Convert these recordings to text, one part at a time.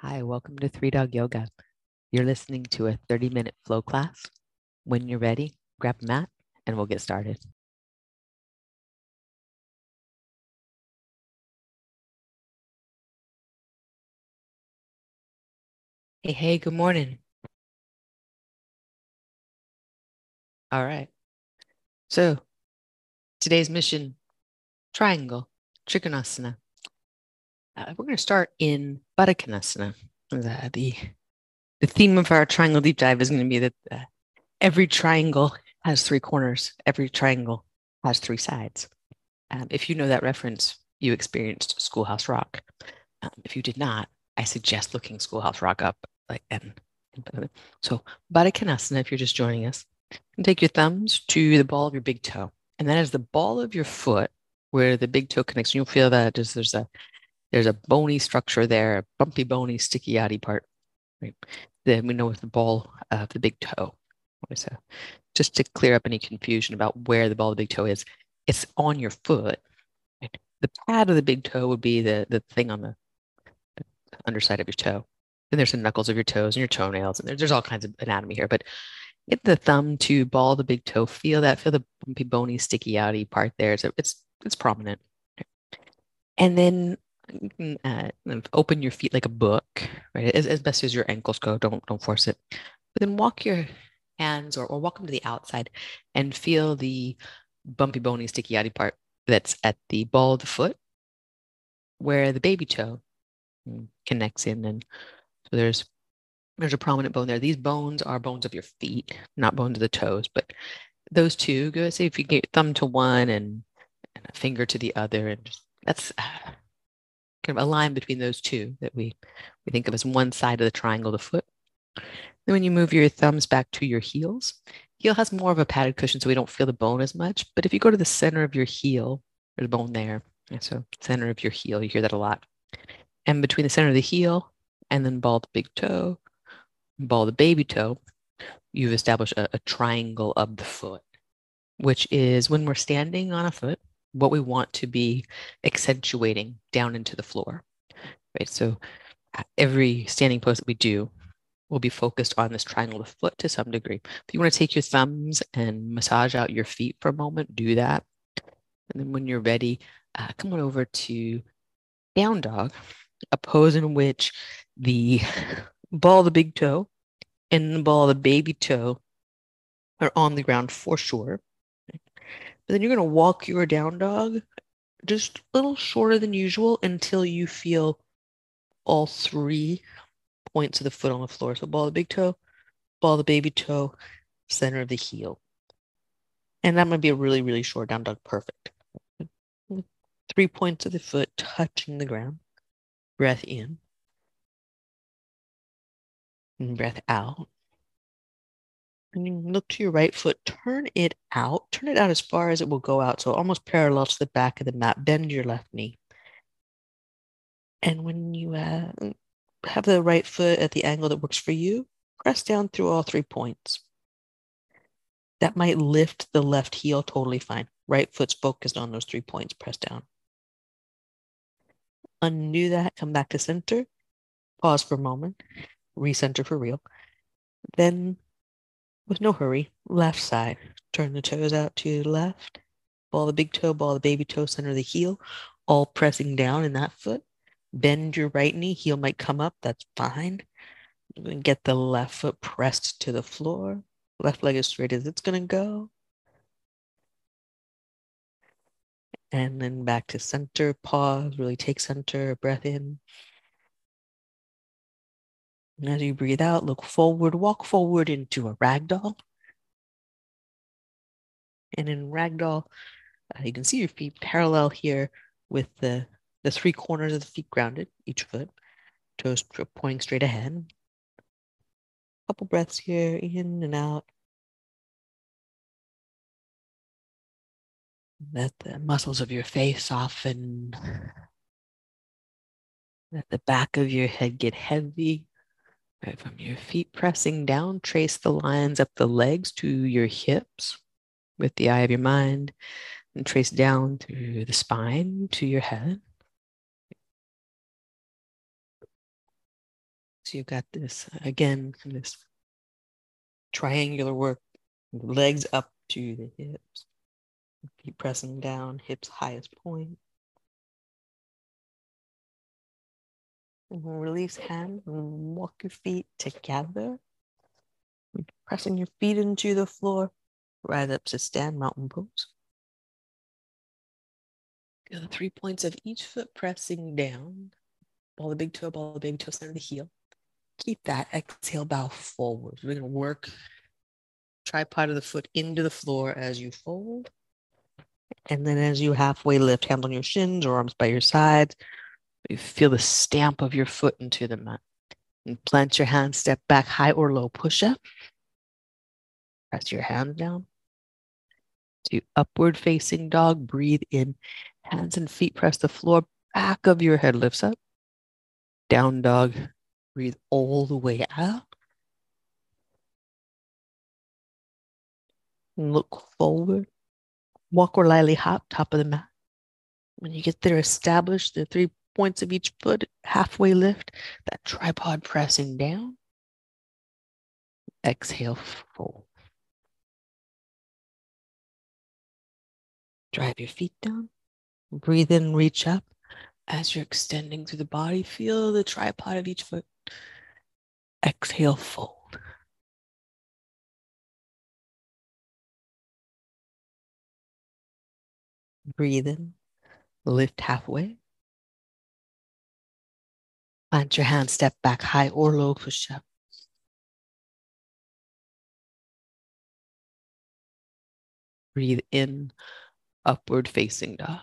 Hi, welcome to Three Dog Yoga. You're listening to a 30 minute flow class. When you're ready, grab a mat and we'll get started. Hey, hey, good morning. All right. So today's mission triangle, Trikonasana. Uh, we're going to start in Baddha The, the, the theme of our triangle deep dive is going to be that uh, every triangle has three corners, every triangle has three sides. Um, if you know that reference, you experienced Schoolhouse Rock. Um, if you did not, I suggest looking Schoolhouse Rock up. Like and, and so Baddha Konasana, if you're just joining us, and take your thumbs to the ball of your big toe, and that is the ball of your foot where the big toe connects. And You'll feel that just there's a there's a bony structure there, a bumpy, bony, sticky, yaddy part. Right? Then we know with the ball of the big toe. Just to clear up any confusion about where the ball of the big toe is, it's on your foot. Right? The pad of the big toe would be the, the thing on the, the underside of your toe. Then there's the knuckles of your toes and your toenails, and there's, there's all kinds of anatomy here. But get the thumb to ball the big toe. Feel that. Feel the bumpy, bony, sticky, outy part there. So it's it's prominent. And then uh, open your feet like a book, right? As, as best as your ankles go. Don't don't force it. But then walk your hands or, or walk them to the outside and feel the bumpy, bony, sticky, outy part that's at the ball of the foot where the baby toe mm, connects in. And so there's there's a prominent bone there. These bones are bones of your feet, not bones of the toes, but those two, go say if you get thumb to one and, and a finger to the other, and just that's kind of a line between those two that we, we think of as one side of the triangle, the foot. Then when you move your thumbs back to your heels, heel has more of a padded cushion, so we don't feel the bone as much. But if you go to the center of your heel, there's a bone there. So center of your heel, you hear that a lot. And between the center of the heel and then ball the big toe, ball the baby toe, you've established a, a triangle of the foot, which is when we're standing on a foot, what we want to be accentuating down into the floor. Right. So uh, every standing pose that we do will be focused on this triangle of foot to some degree. If you want to take your thumbs and massage out your feet for a moment, do that. And then when you're ready, uh, come on over to down dog, a pose in which the ball of the big toe and the ball of the baby toe are on the ground for sure. But then you're going to walk your down dog just a little shorter than usual until you feel all three points of the foot on the floor. So ball the big toe, ball the baby toe, center of the heel. And that might be a really, really short down dog. Perfect. Three points of the foot touching the ground. Breath in. And breath out look to your right foot, turn it out, turn it out as far as it will go out. So almost parallel to the back of the mat, bend your left knee. And when you uh, have the right foot at the angle that works for you, press down through all three points. That might lift the left heel totally fine. Right foot's focused on those three points, press down. Undo that, come back to center, pause for a moment, recenter for real. Then with no hurry, left side. Turn the toes out to the left. Ball the big toe, ball the baby toe, center of the heel, all pressing down in that foot. Bend your right knee, heel might come up, that's fine. Get the left foot pressed to the floor. Left leg as straight as it's gonna go. And then back to center, pause, really take center, breath in. And as you breathe out, look forward, walk forward into a ragdoll. And in ragdoll, uh, you can see your feet parallel here with the, the three corners of the feet grounded, each foot, toes pointing straight ahead. Couple breaths here, in and out. Let the muscles of your face soften. Let the back of your head get heavy. Right from your feet pressing down, trace the lines up the legs to your hips with the eye of your mind, and trace down through the spine to your head. So you've got this again, this triangular work, legs up to the hips, feet pressing down, hips highest point. Mm-hmm. Release hand and walk your feet together. Pressing your feet into the floor, right up to stand mountain pose. Feel the three points of each foot pressing down. Ball the big toe, ball the baby toe, center the heel keep that exhale bow forward. We're going to work tripod of the foot into the floor as you fold. And then as you halfway lift, hands on your shins or arms by your sides, you feel the stamp of your foot into the mat. And plant your hand, step back, high or low push up. Press your hand down to upward facing dog. Breathe in, hands and feet press the floor. Back of your head lifts up. Down dog, Breathe all the way out. Look forward. Walk or lightly hop, top of the mat. When you get there, establish the three points of each foot, halfway lift, that tripod pressing down. Exhale, fold. Drive your feet down. Breathe in, reach up. As you're extending through the body, feel the tripod of each foot. Exhale, fold. Breathe in, lift halfway. Plant your hand, step back high or low push up. Breathe in, upward facing dog.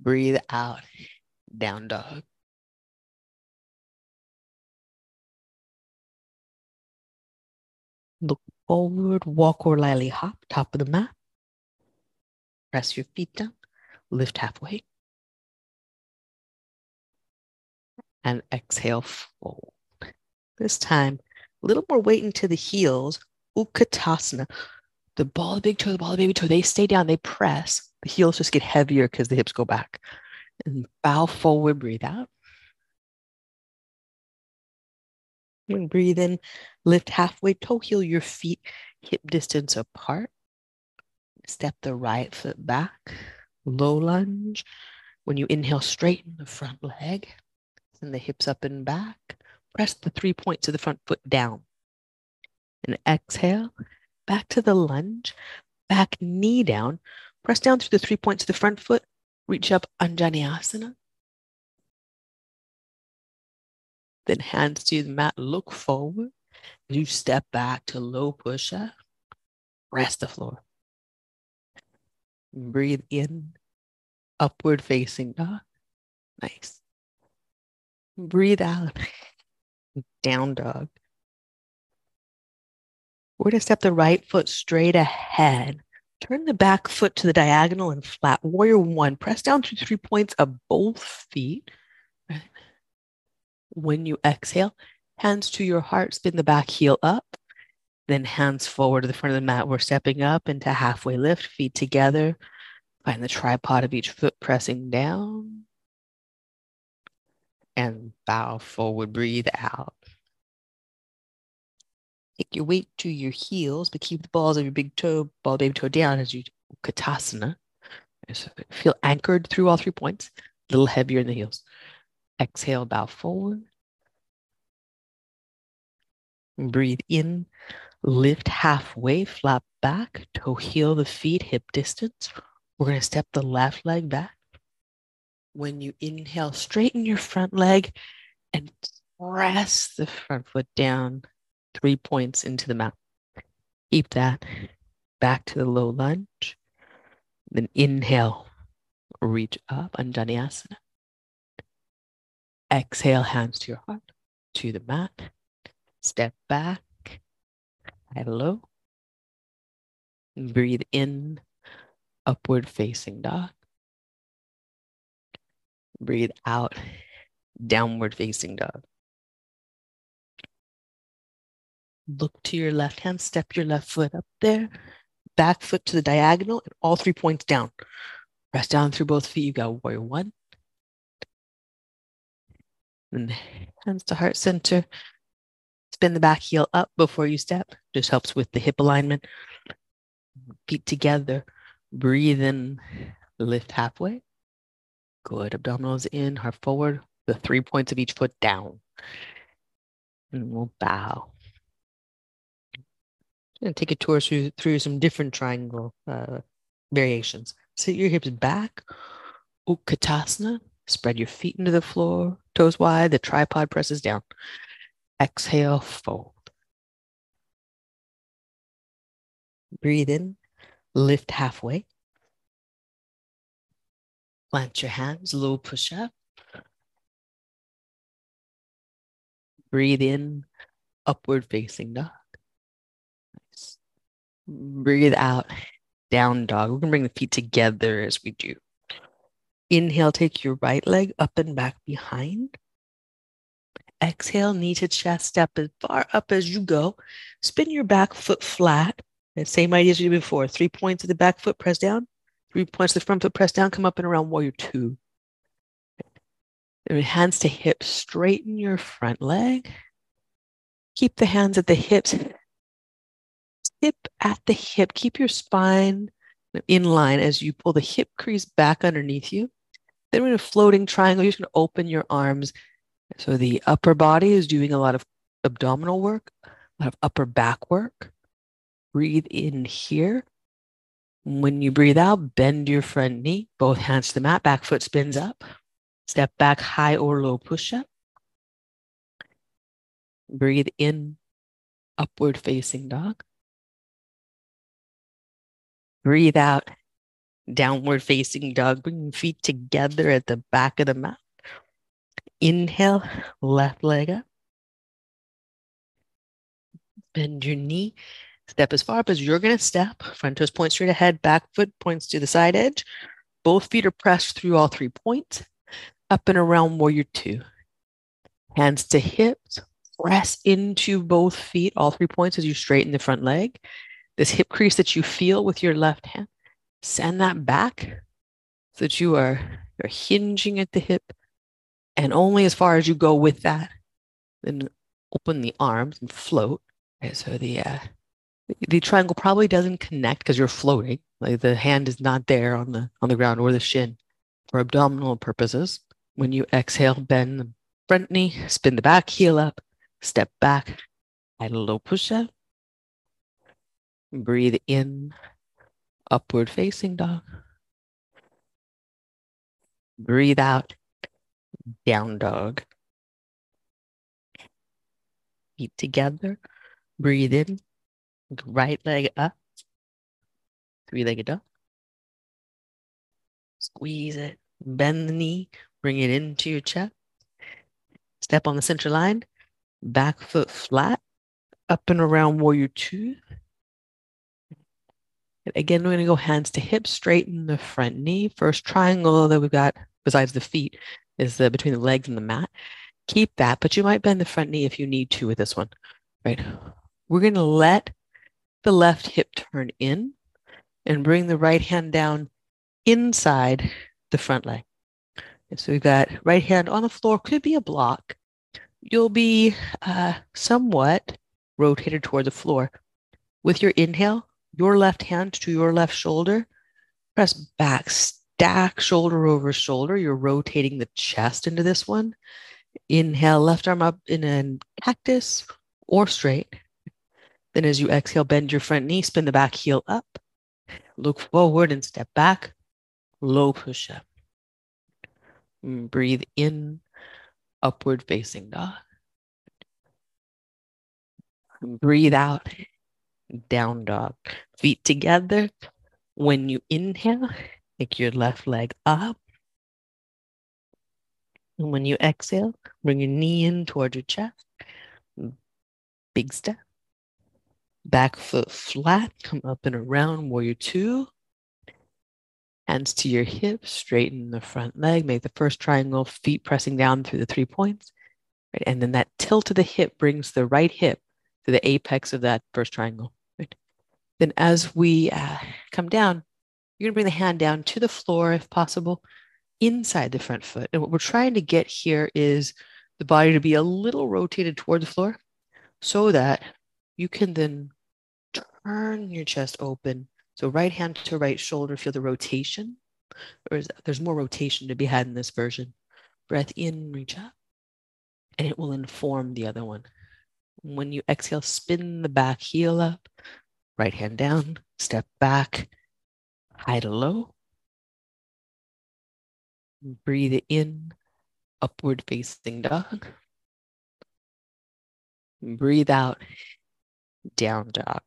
Breathe out, down dog. Look forward, walk or lily hop, top of the mat. Press your feet down, lift halfway. And exhale, fold. This time, a little more weight into the heels, Utkatasana. The ball, the big toe, the ball, of the baby toe, they stay down, they press. The heels just get heavier because the hips go back. And bow forward, breathe out. And breathe in, lift halfway, toe heel your feet hip distance apart. Step the right foot back, low lunge. When you inhale, straighten the front leg, and the hips up and back. Press the three points of the front foot down. And exhale, back to the lunge, back knee down. Press down through the three points of the front foot. Reach up, Anjaneyasana. Then hands to the mat, look forward. You step back to low push up. Rest the floor. Breathe in, upward facing dog. Nice. Breathe out, down dog. We're going to step the right foot straight ahead. Turn the back foot to the diagonal and flat. Warrior one. Press down to three points of both feet. When you exhale, hands to your heart, spin the back heel up, then hands forward to the front of the mat. We're stepping up into halfway lift, feet together. Find the tripod of each foot pressing down. And bow forward, breathe out. Take your weight to your heels, but keep the balls of your big toe, ball baby toe down as you katasana. So feel anchored through all three points, a little heavier in the heels. Exhale, bow forward. Breathe in, lift halfway, flap back, toe heel the feet, hip distance. We're going to step the left leg back. When you inhale, straighten your front leg and press the front foot down three points into the mat. Keep that back to the low lunge. Then inhale, reach up, Anjaneyasana. Exhale, hands to your heart, to the mat. Step back, hello. Breathe in, upward facing dog. Breathe out, downward facing dog. Look to your left hand, step your left foot up there, back foot to the diagonal, and all three points down. Press down through both feet. You got warrior one, and hands to heart center. Spin the back heel up before you step. Just helps with the hip alignment. Feet together. Breathe in, lift halfway. Good. Abdominals in, heart forward. The three points of each foot down. And we'll bow. To take a tour through, through some different triangle uh, variations. Sit your hips back. Utkatasana. Spread your feet into the floor, toes wide. The tripod presses down. Exhale, fold. Breathe in, lift halfway. Plant your hands, low push up. Breathe in, upward facing dog. Nice. Breathe out, down dog. We're going to bring the feet together as we do. Inhale, take your right leg up and back behind. Exhale, knee to chest, step as far up as you go. Spin your back foot flat. The same idea as we did before. Three points of the back foot, press down. Three points the front foot, press down. Come up and around warrior two. Hands to hips, straighten your front leg. Keep the hands at the hips. Hip at the hip. Keep your spine in line as you pull the hip crease back underneath you. Then we're in a floating triangle. You're just going to open your arms. So the upper body is doing a lot of abdominal work, a lot of upper back work. Breathe in here. When you breathe out, bend your front knee, both hands to the mat, back foot spins up. Step back, high or low push up. Breathe in, upward facing dog. Breathe out, downward facing dog. Bring feet together at the back of the mat. Inhale, left leg up. Bend your knee. Step as far up as you're going to step. Front toes point straight ahead. Back foot points to the side edge. Both feet are pressed through all three points. Up and around warrior two. Hands to hips. Press into both feet, all three points as you straighten the front leg. This hip crease that you feel with your left hand, send that back so that you are you're hinging at the hip and only as far as you go with that. Then open the arms and float. Right, so the uh, the triangle probably doesn't connect because you're floating. Like the hand is not there on the on the ground or the shin. For abdominal purposes, when you exhale, bend the front knee, spin the back heel up, step back, and low push up. Breathe in, upward facing dog. Breathe out, down dog. Feet together. Breathe in, right leg up. Three legged dog. Squeeze it, bend the knee, bring it into your chest. Step on the center line, back foot flat, up and around warrior two. Again, we're going to go hands to hips, straighten the front knee. First triangle that we've got besides the feet is the between the legs and the mat. Keep that, but you might bend the front knee if you need to with this one, right? We're going to let the left hip turn in and bring the right hand down inside the front leg. And so we've got right hand on the floor, could be a block. You'll be uh, somewhat rotated toward the floor. With your inhale, your left hand to your left shoulder, press back, stack shoulder over shoulder. You're rotating the chest into this one. Inhale, left arm up in a cactus or straight. Then, as you exhale, bend your front knee, spin the back heel up, look forward and step back, low push up. Breathe in, upward facing dog. Breathe out, down dog. Feet together. When you inhale, take your left leg up. And when you exhale, bring your knee in toward your chest. Big step. Back foot flat, come up and around, warrior two. Hands to your hips, straighten the front leg, make the first triangle, feet pressing down through the three points. Right? And then that tilt of the hip brings the right hip to the apex of that first triangle. Right? Then as we uh, come down, you're going to bring the hand down to the floor if possible, inside the front foot. And what we're trying to get here is the body to be a little rotated toward the floor so that you can then turn your chest open. So right hand to right shoulder, feel the rotation. There's more rotation to be had in this version. Breath in, reach up, and it will inform the other one. When you exhale, spin the back heel up, right hand down, step back, high to low. Breathe in, upward facing dog. Breathe out, down dog.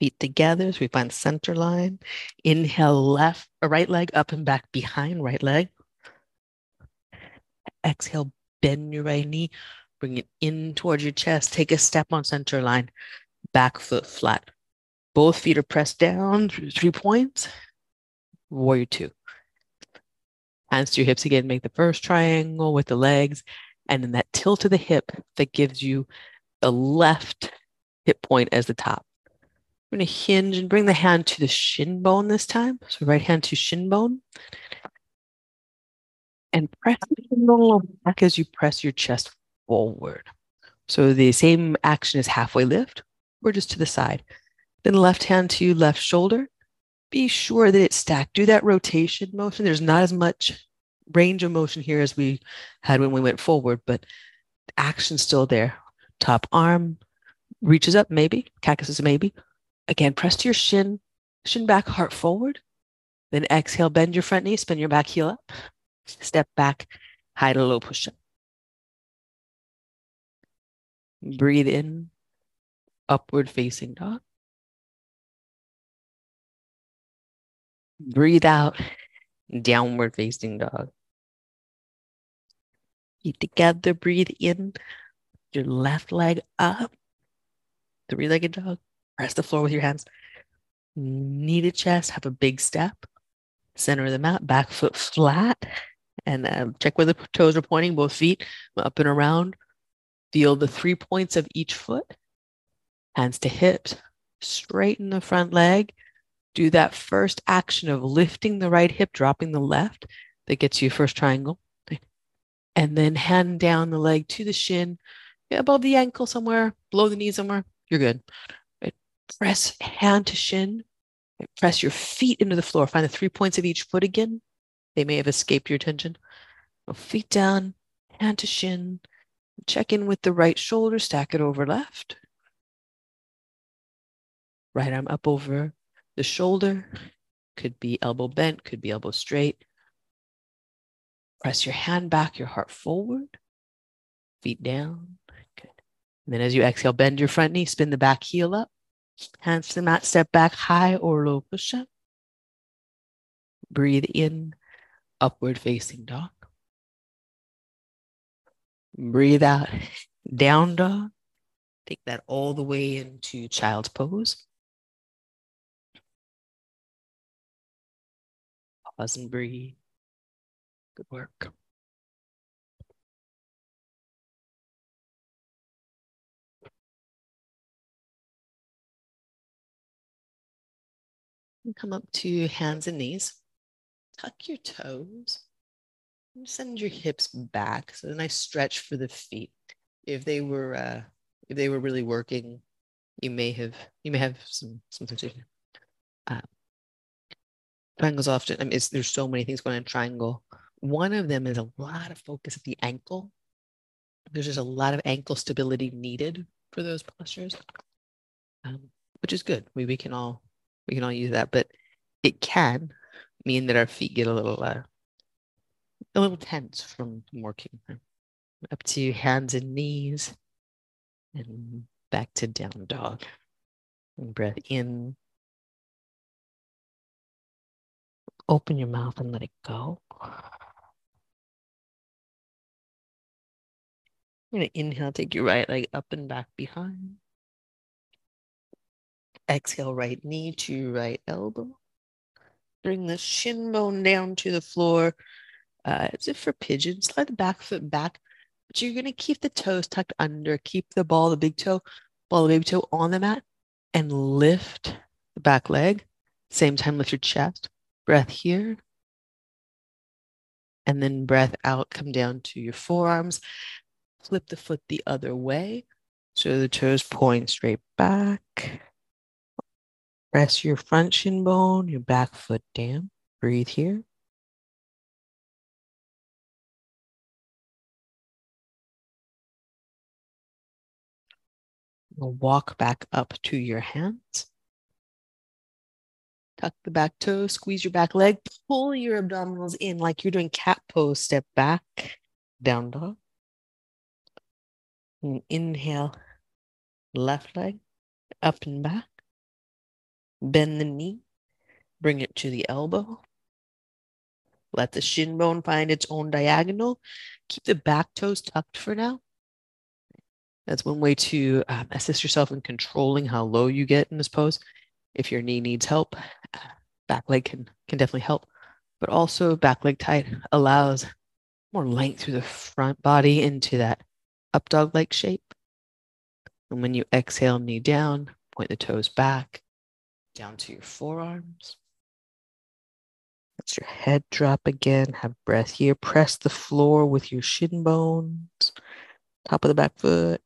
Feet together as we find center line. Inhale, left or right leg up and back behind right leg. Exhale, bend your right knee, bring it in towards your chest. Take a step on center line, back foot flat. Both feet are pressed down three points. Warrior two. Hands to your hips again. Make the first triangle with the legs. And then that tilt of the hip that gives you the left hip point as the top. We're going to hinge and bring the hand to the shin bone this time. So right hand to shin bone. And press back as you press your chest forward. So the same action is halfway lift or just to the side. Then left hand to left shoulder. Be sure that it's stacked. Do that rotation motion. There's not as much range of motion here as we had when we went forward, but action's still there. Top arm reaches up, maybe. Cactus is maybe. Again, press to your shin, shin back, heart forward. Then exhale, bend your front knee, spin your back heel up. Step back, high to low push up. Breathe in, upward facing dog. Breathe out, downward facing dog. Feet together, breathe in, your left leg up, three legged dog. Press the floor with your hands. Knee to chest, have a big step. Center of the mat, back foot flat. And uh, check where the toes are pointing, both feet up and around. Feel the three points of each foot. Hands to hips, straighten the front leg do that first action of lifting the right hip, dropping the left. That gets you first triangle. And then hand down the leg to the shin, above the ankle somewhere, below the knee somewhere. You're good. Press hand to shin. Press your feet into the floor. Find the three points of each foot again. They may have escaped your attention. feet down, hand to shin. Check in with the right shoulder, stack it over left. Right arm up over the shoulder could be elbow bent, could be elbow straight. Press your hand back, your heart forward, feet down. Good. And then as you exhale, bend your front knee, spin the back heel up, hands to the mat, step back, high or low push up. Breathe in, upward facing dog. Breathe out, down dog. Take that all the way into child's pose. Pause and breathe. Good work. And come up to hands and knees. Tuck your toes. Send your hips back. So a nice stretch for the feet. If they were uh, if they were really working, you may have you may have some some sensation. Uh, triangles often I mean, there's so many things going on in triangle one of them is a lot of focus at the ankle there's just a lot of ankle stability needed for those postures um, which is good we, we can all we can all use that but it can mean that our feet get a little uh, a little tense from working up to hands and knees and back to down dog and breath in Open your mouth and let it go. I'm going to inhale, take your right leg up and back behind. Exhale, right knee to right elbow. Bring the shin bone down to the floor uh, as if for pigeon. Slide the back foot back, but you're going to keep the toes tucked under. Keep the ball, the big toe, ball, the baby toe on the mat, and lift the back leg. Same time, lift your chest breath here. And then breath out, come down to your forearms. Flip the foot the other way. So the toes point straight back. Press your front shin bone, your back foot down. Breathe here. Walk back up to your hands. Tuck the back toe, squeeze your back leg, pull your abdominals in like you're doing cat pose. Step back, down dog. And inhale, left leg up and back. Bend the knee, bring it to the elbow. Let the shin bone find its own diagonal. Keep the back toes tucked for now. That's one way to um, assist yourself in controlling how low you get in this pose. If your knee needs help, back leg can, can definitely help. But also, back leg tight allows more length through the front body into that up dog like shape. And when you exhale, knee down, point the toes back, down to your forearms. Let your head drop again. Have breath here. Press the floor with your shin bones, top of the back foot.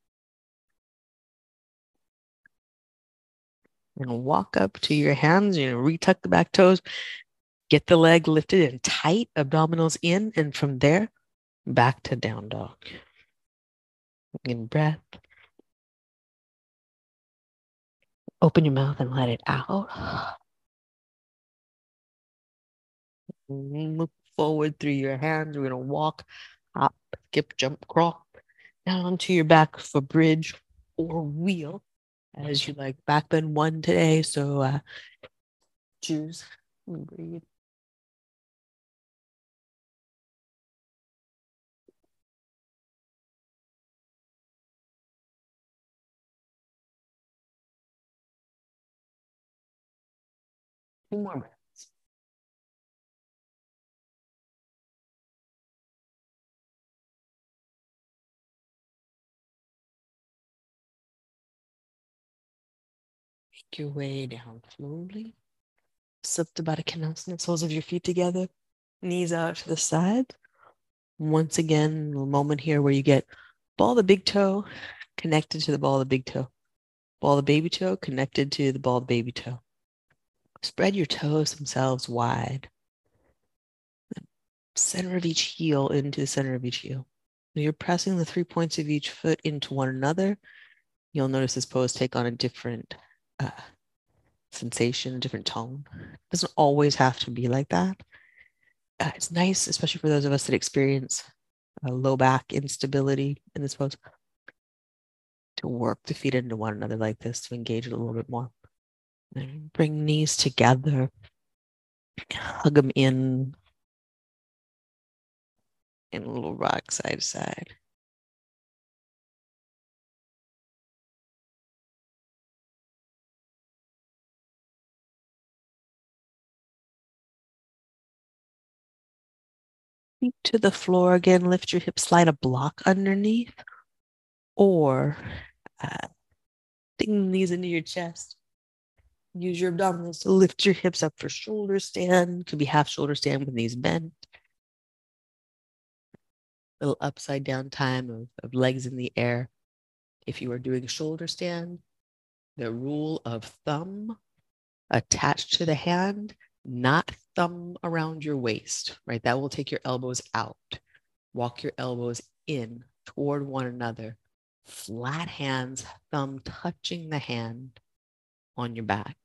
And walk up to your hands, you know, retuck the back toes, get the leg lifted and tight, abdominals in, and from there, back to down dog. In breath. Open your mouth and let it out. Look forward through your hands. We're going to walk, hop, skip, jump, crawl down onto your back for bridge or wheel as you like. Back bend one today. So uh, choose breathe. Two more. Make your way down slowly. Supta Baddha Konasana, soles of your feet together, knees out to the side. Once again, a moment here where you get ball the big toe connected to the ball of the big toe. Ball the baby toe connected to the ball of the baby toe. Spread your toes themselves wide. Center of each heel into the center of each heel. You're pressing the three points of each foot into one another. You'll notice this pose take on a different uh, sensation, a different tone. It doesn't always have to be like that. Uh, it's nice, especially for those of us that experience low back instability in this pose, to work the feet into one another like this to engage it a little bit more. Bring knees together, hug them in, in a little rock side to side. feet to the floor again. Lift your hips, slide a block underneath, or uh, dig the knees into your chest. Use your abdominals to lift your hips up for shoulder stand. Could be half shoulder stand with knees bent. Little upside down time of, of legs in the air. If you are doing shoulder stand, the rule of thumb attached to the hand not thumb around your waist, right? That will take your elbows out. Walk your elbows in toward one another. Flat hands, thumb touching the hand on your back.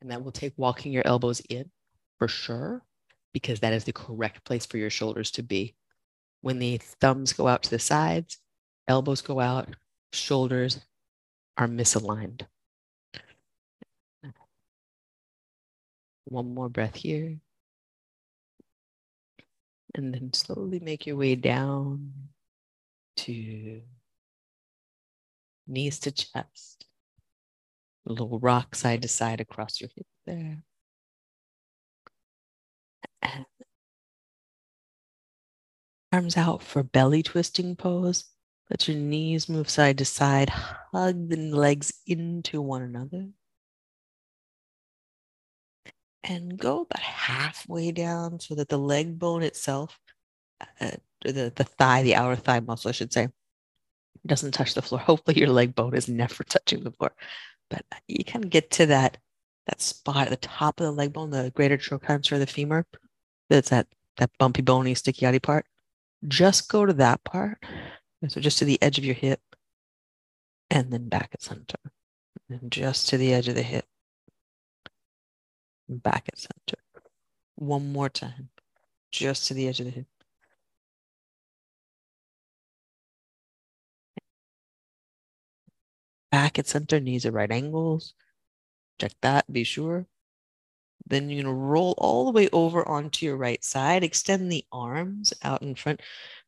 And that will take walking your elbows in for sure, because that is the correct place for your shoulders to be. When the thumbs go out to the sides, elbows go out, shoulders are misaligned. One more breath here. And then slowly make your way down to knees to chest. A little rock side to side across your hip there. Arms out for belly twisting pose. Let your knees move side to side. Hug the legs into one another. and go about halfway down so that the leg bone itself, uh, the, the thigh, the outer thigh muscle, I should say, doesn't touch the floor. Hopefully, your leg bone is never touching the floor. But you can get to that that spot at the top of the leg bone, the greater trochanter of the femur. That's that that bumpy, bony, sticky outy part. Just go to that part. So just to the edge of your hip, and then back at center. And just to the edge of the hip, back at center. One more time, just to the edge of the hip. Back at center, knees at right angles. Check that, be sure. Then you're going to roll all the way over onto your right side. Extend the arms out in front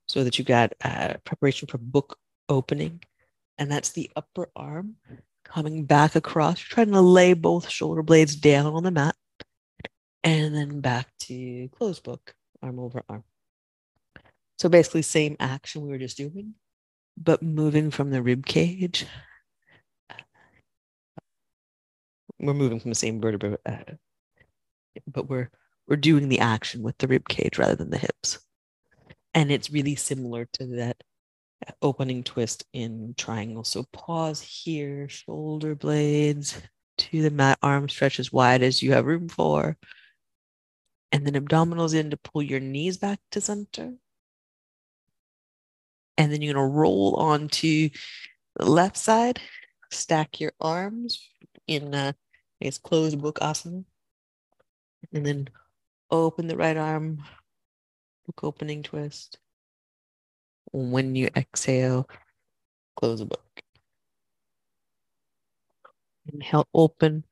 so that you've got uh, preparation for book opening. And that's the upper arm coming back across. You're trying to lay both shoulder blades down on the mat. And then back to closed book, arm over arm. So basically, same action we were just doing, but moving from the rib cage we're moving from the same vertebra, uh, but we're we're doing the action with the rib cage rather than the hips, and it's really similar to that opening twist in triangle. So pause here, shoulder blades to the mat, arm stretch as wide as you have room for, and then abdominals in to pull your knees back to center. And then you're going to roll onto the left side, stack your arms in a it's closed book asana. And then open the right arm, book opening twist. When you exhale, close the book. Inhale, open,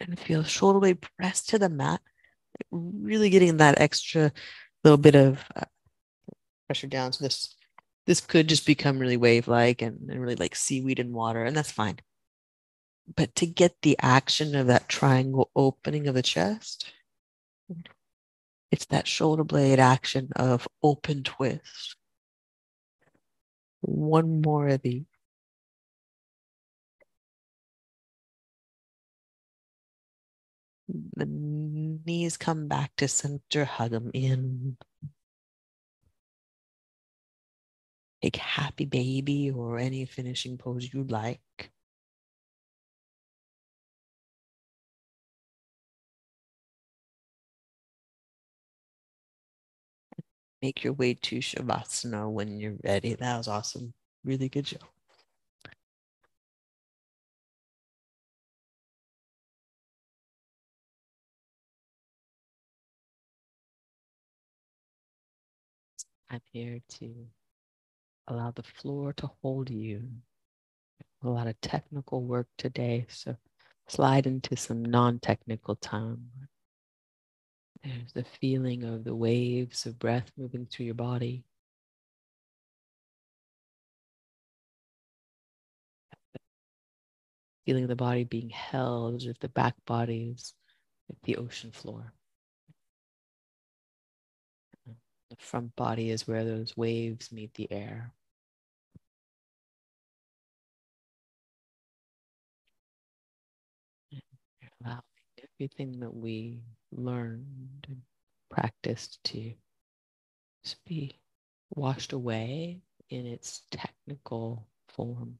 and feel shoulder blade press to the mat, really getting that extra little bit of uh, pressure down. So this this could just become really wave like and, and really like seaweed and water, and that's fine. But to get the action of that triangle opening of the chest, it's that shoulder blade action of open twist. One more of these. The knees come back to center, hug them in. Take happy baby or any finishing pose you'd like. Make your way to Shavasana when you're ready. That was awesome. Really good job. I'm here to allow the floor to hold you. A lot of technical work today, so slide into some non technical time. There's the feeling of the waves of breath moving through your body. Feeling the body being held as if the back body is like the ocean floor. The front body is where those waves meet the air. Allowing everything that we learned and practiced to just be washed away in its technical form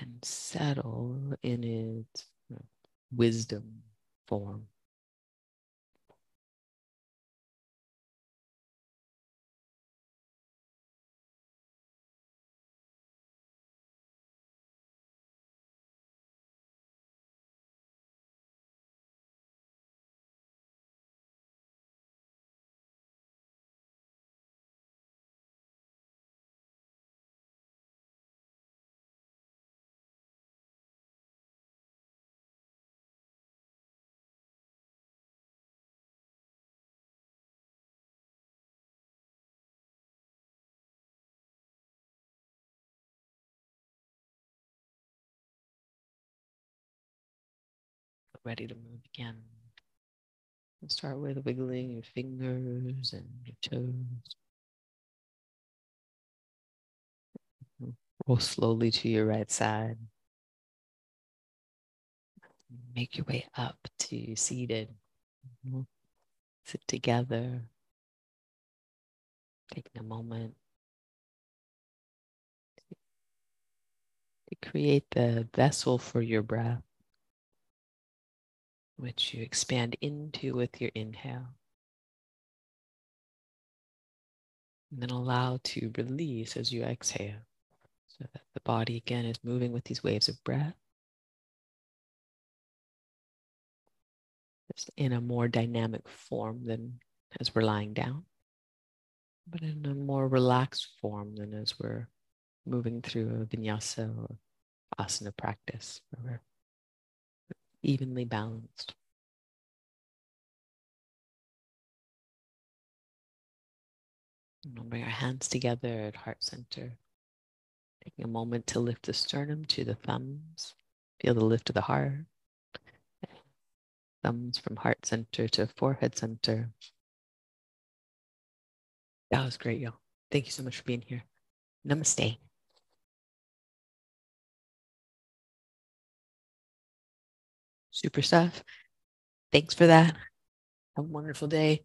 and settle in its wisdom form. Ready to move again. And start with wiggling your fingers and your toes. Roll slowly to your right side. make your way up to seated. Mm-hmm. Sit together, taking a moment to create the vessel for your breath, which you expand into with your inhale. And then allow to release as you exhale so that the body again is moving with these waves of breath. Just in a more dynamic form than as we're lying down, but in a more relaxed form than as we're moving through a vinyasa or asana practice where we're evenly balanced. And we'll bring our hands together at heart center. Taking a moment to lift the sternum to the thumbs. Feel the lift of the heart. Thumbs from heart center to forehead center. That was great, y'all. Thank you so much for being here. Namaste. Super stuff. Thanks for that. Have a wonderful day.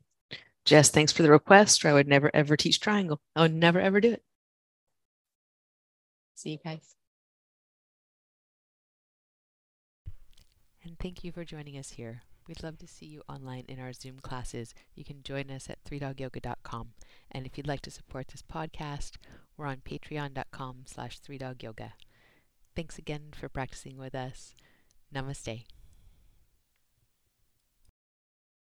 Jess, thanks for the request, I would never ever teach triangle. I would never ever do it. See you guys. And thank you for joining us here. We'd love to see you online in our Zoom classes. You can join us at 3dogyoga.com. And if you'd like to support this podcast, we're on patreon.com slash 3dogyoga. Thanks again for practicing with us. Namaste.